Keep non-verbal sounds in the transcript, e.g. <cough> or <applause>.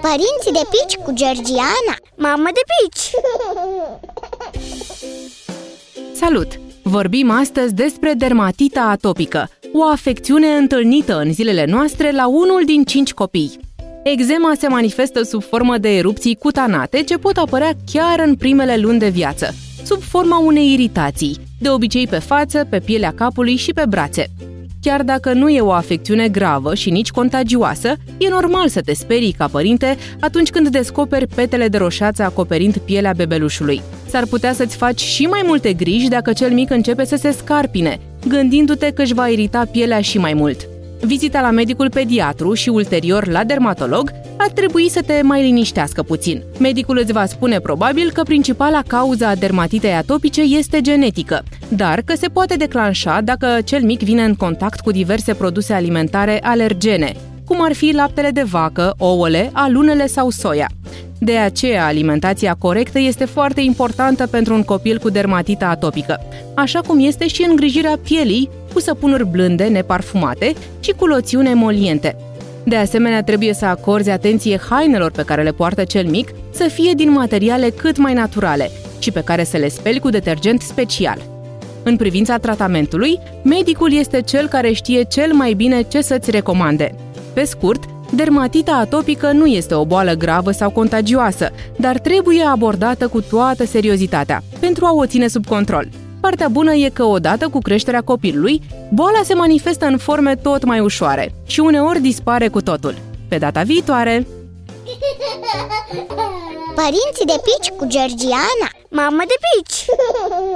Părinții de pici cu Georgiana Mamă de pici! Salut! Vorbim astăzi despre dermatita atopică, o afecțiune întâlnită în zilele noastre la unul din cinci copii. Eczema se manifestă sub formă de erupții cutanate ce pot apărea chiar în primele luni de viață, sub forma unei iritații, de obicei pe față, pe pielea capului și pe brațe. Chiar dacă nu e o afecțiune gravă și nici contagioasă, e normal să te sperii ca părinte atunci când descoperi petele de roșață acoperind pielea bebelușului. S-ar putea să-ți faci și mai multe griji dacă cel mic începe să se scarpine, gândindu-te că își va irita pielea și mai mult. Vizita la medicul pediatru și ulterior la dermatolog ar trebui să te mai liniștească puțin. Medicul îți va spune probabil că principala cauza a dermatitei atopice este genetică, dar că se poate declanșa dacă cel mic vine în contact cu diverse produse alimentare alergene, cum ar fi laptele de vacă, ouăle, alunele sau soia. De aceea, alimentația corectă este foarte importantă pentru un copil cu dermatită atopică, așa cum este și îngrijirea pielii cu săpunuri blânde, neparfumate și cu loțiuni emoliente. De asemenea, trebuie să acorzi atenție hainelor pe care le poartă cel mic să fie din materiale cât mai naturale și pe care să le speli cu detergent special. În privința tratamentului, medicul este cel care știe cel mai bine ce să-ți recomande. Pe scurt, dermatita atopică nu este o boală gravă sau contagioasă, dar trebuie abordată cu toată seriozitatea pentru a o ține sub control. Partea bună e că odată cu creșterea copilului, boala se manifestă în forme tot mai ușoare și uneori dispare cu totul. Pe data viitoare! Părinții de pici cu Georgiana Mamă de pici! <laughs>